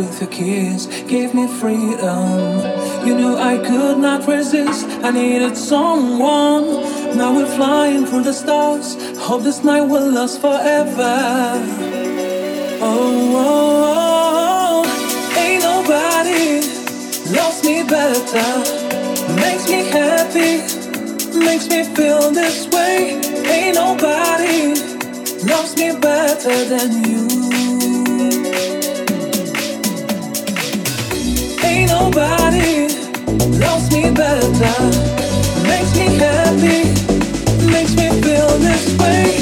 with your kiss, gave me freedom. You knew I could not resist. I needed someone. Now we're flying through the stars. Hope this night will last forever. Oh, oh, oh. ain't nobody loves me better. Makes me happy, makes me feel this way. Ain't nobody loves me better than you. Nobody loves me better, makes me happy, makes me feel this way.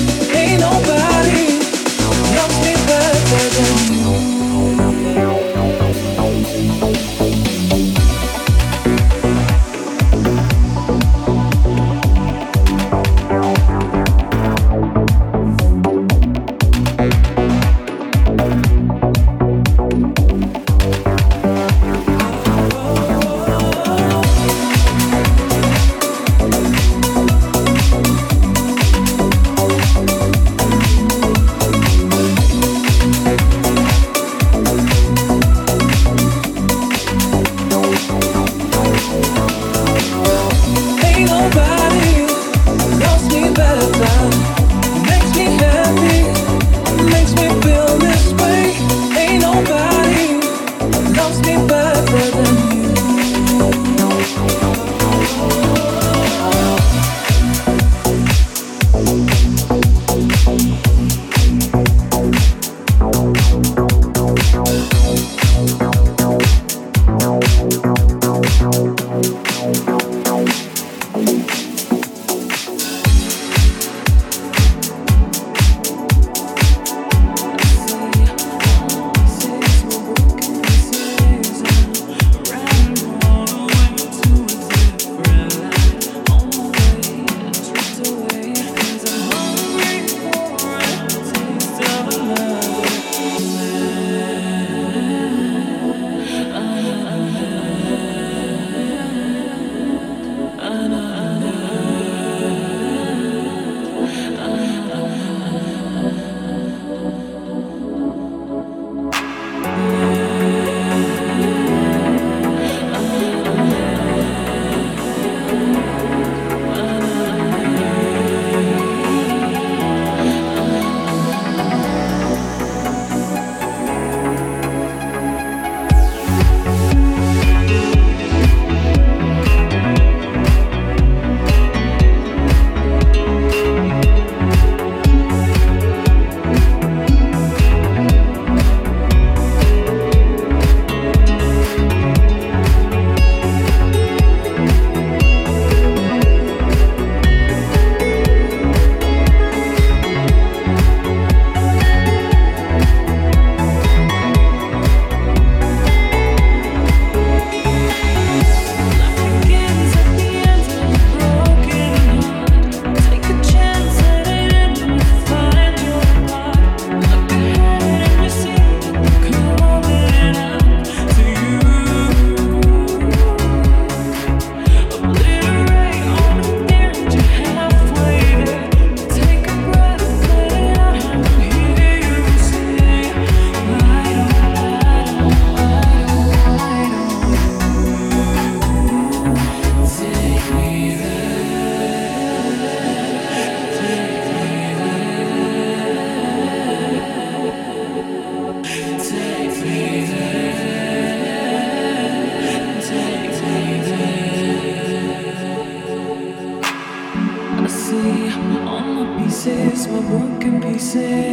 say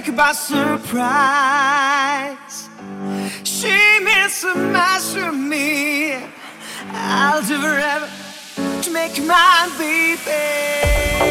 take by surprise. She means so much to me. I'll do whatever to make my baby.